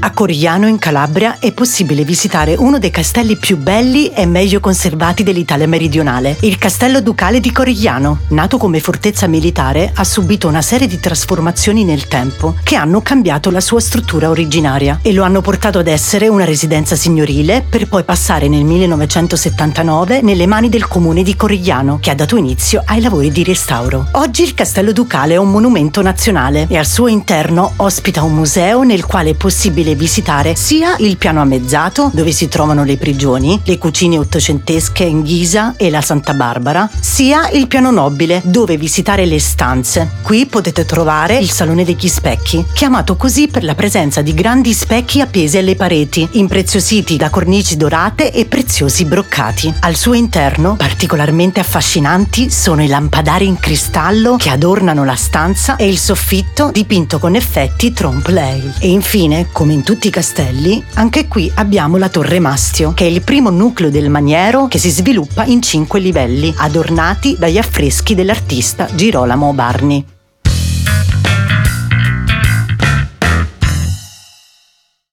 A Corigliano in Calabria è possibile visitare uno dei castelli più belli e meglio conservati dell'Italia meridionale, il Castello Ducale di Corigliano. Nato come fortezza militare, ha subito una serie di trasformazioni nel tempo che hanno cambiato la sua struttura originaria e lo hanno portato ad essere una residenza signorile per poi passare nel 1979 nelle mani del comune di Corigliano che ha dato inizio ai lavori di restauro. Oggi il Castello Ducale è un monumento nazionale e al suo interno ospita un museo nel quale è possibile visitare sia il piano ammezzato, dove si trovano le prigioni, le cucine ottocentesche in Ghisa e la Santa Barbara, sia il piano nobile, dove visitare le stanze. Qui potete trovare il Salone degli Specchi, chiamato così per la presenza di grandi specchi appesi alle pareti, impreziositi da cornici dorate e preziosi broccati. Al suo interno, particolarmente affascinanti, sono i lampadari in cristallo che adornano la stanza e il soffitto dipinto con effetti trompe-l'œil. E infine, come in tutti i castelli, anche qui abbiamo la Torre Mastio, che è il primo nucleo del maniero che si sviluppa in cinque livelli, adornati dagli affreschi dell'artista Girolamo Barni.